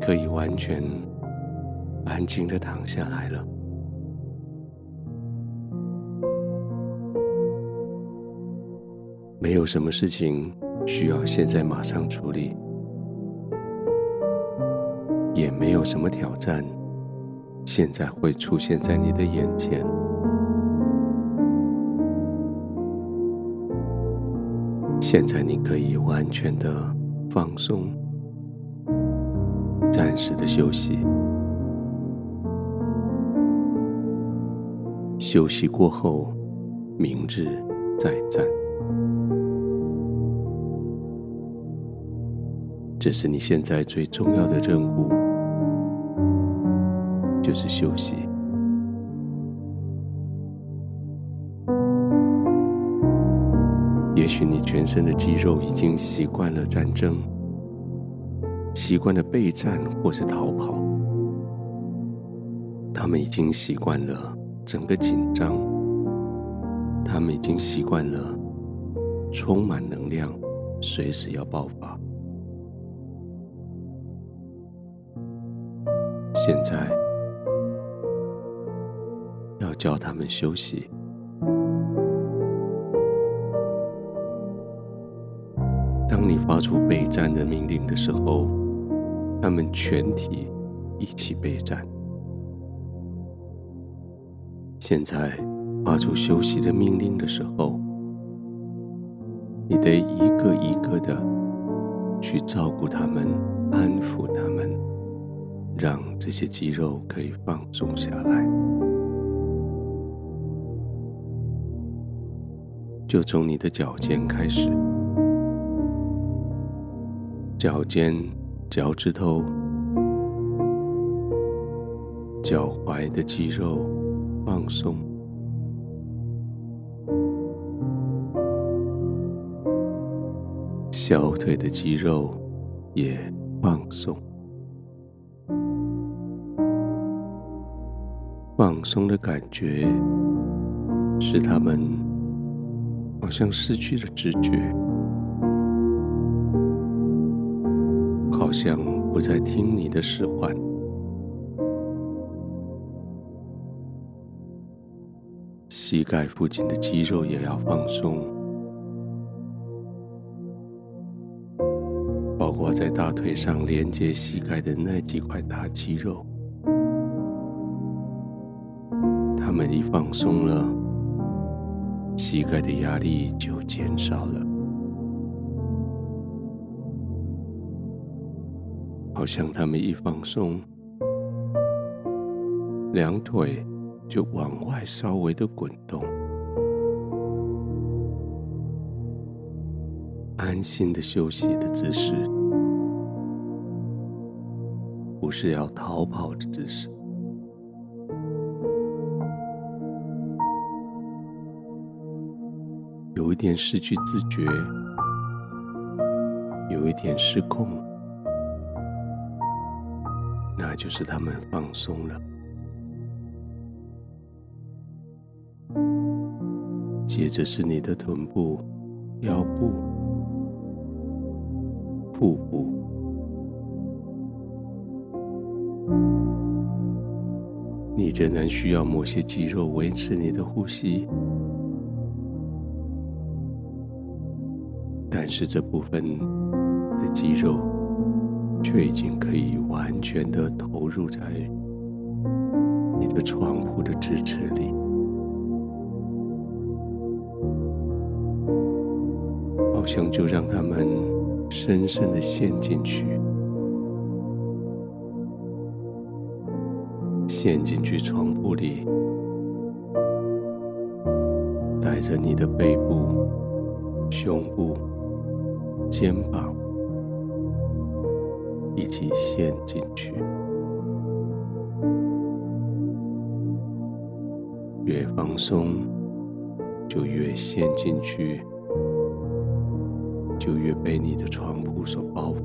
可以完全安静的躺下来了。没有什么事情需要现在马上处理，也没有什么挑战现在会出现在你的眼前。现在你可以完全的放松，暂时的休息。休息过后，明日再战。这是你现在最重要的任务，就是休息。也许你全身的肌肉已经习惯了战争，习惯了备战或是逃跑，他们已经习惯了整个紧张，他们已经习惯了充满能量，随时要爆发。现在要叫他们休息。当你发出备战的命令的时候，他们全体一起备战。现在发出休息的命令的时候，你得一个一个的去照顾他们，安抚他们。让这些肌肉可以放松下来，就从你的脚尖开始，脚尖、脚趾头、脚踝的肌肉放松，小腿的肌肉也放松。放松的感觉，使他们好像失去了知觉，好像不再听你的使唤。膝盖附近的肌肉也要放松，包括在大腿上连接膝盖的那几块大肌肉。他们一放松了，膝盖的压力就减少了，好像他们一放松，两腿就往外稍微的滚动，安心的休息的姿势，不是要逃跑的姿势。有一点失去自觉，有一点失控，就是他们放松了。接着是你的臀部、腰部、腹部，你仍然需要某些肌肉维持你的呼吸。但是这部分的肌肉却已经可以完全的投入在你的床铺的支持里，好像就让他们深深的陷进去，陷进去床铺里，带着你的背部、胸部。肩膀一起陷进去，越放松就越陷进去，就越被你的床铺所包覆。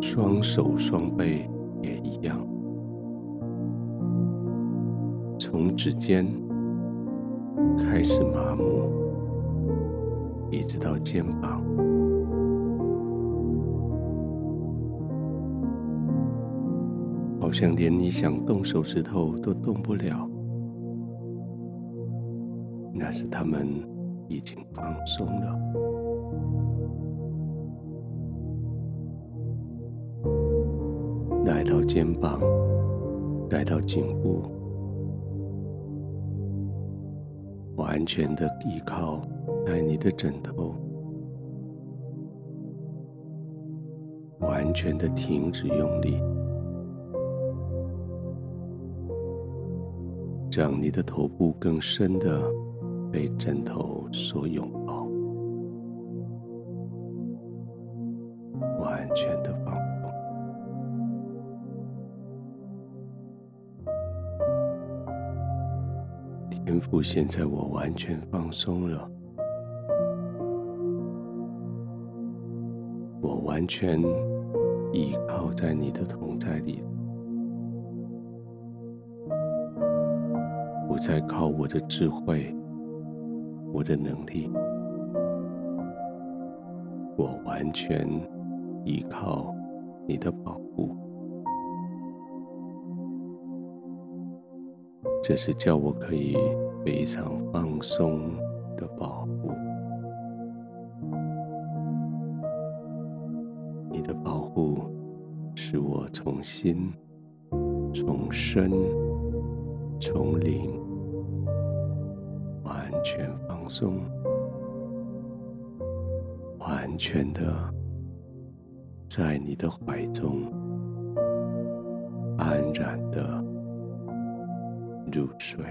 双手双背也一样，从指尖。开始麻木，一直到肩膀，好像连你想动手指头都动不了。那是他们已经放松了。来到肩膀，来到颈部，完全的依靠在你的枕头，完全的停止用力，让你的头部更深的被枕头所拥抱，完全的放松。天赋，现在我完全放松了，我完全依靠在你的同在里，不再靠我的智慧。我的能力，我完全依靠你的保护。这是叫我可以非常放松的保从心、从身、从灵完全放松，完全的在你的怀中安然的入睡。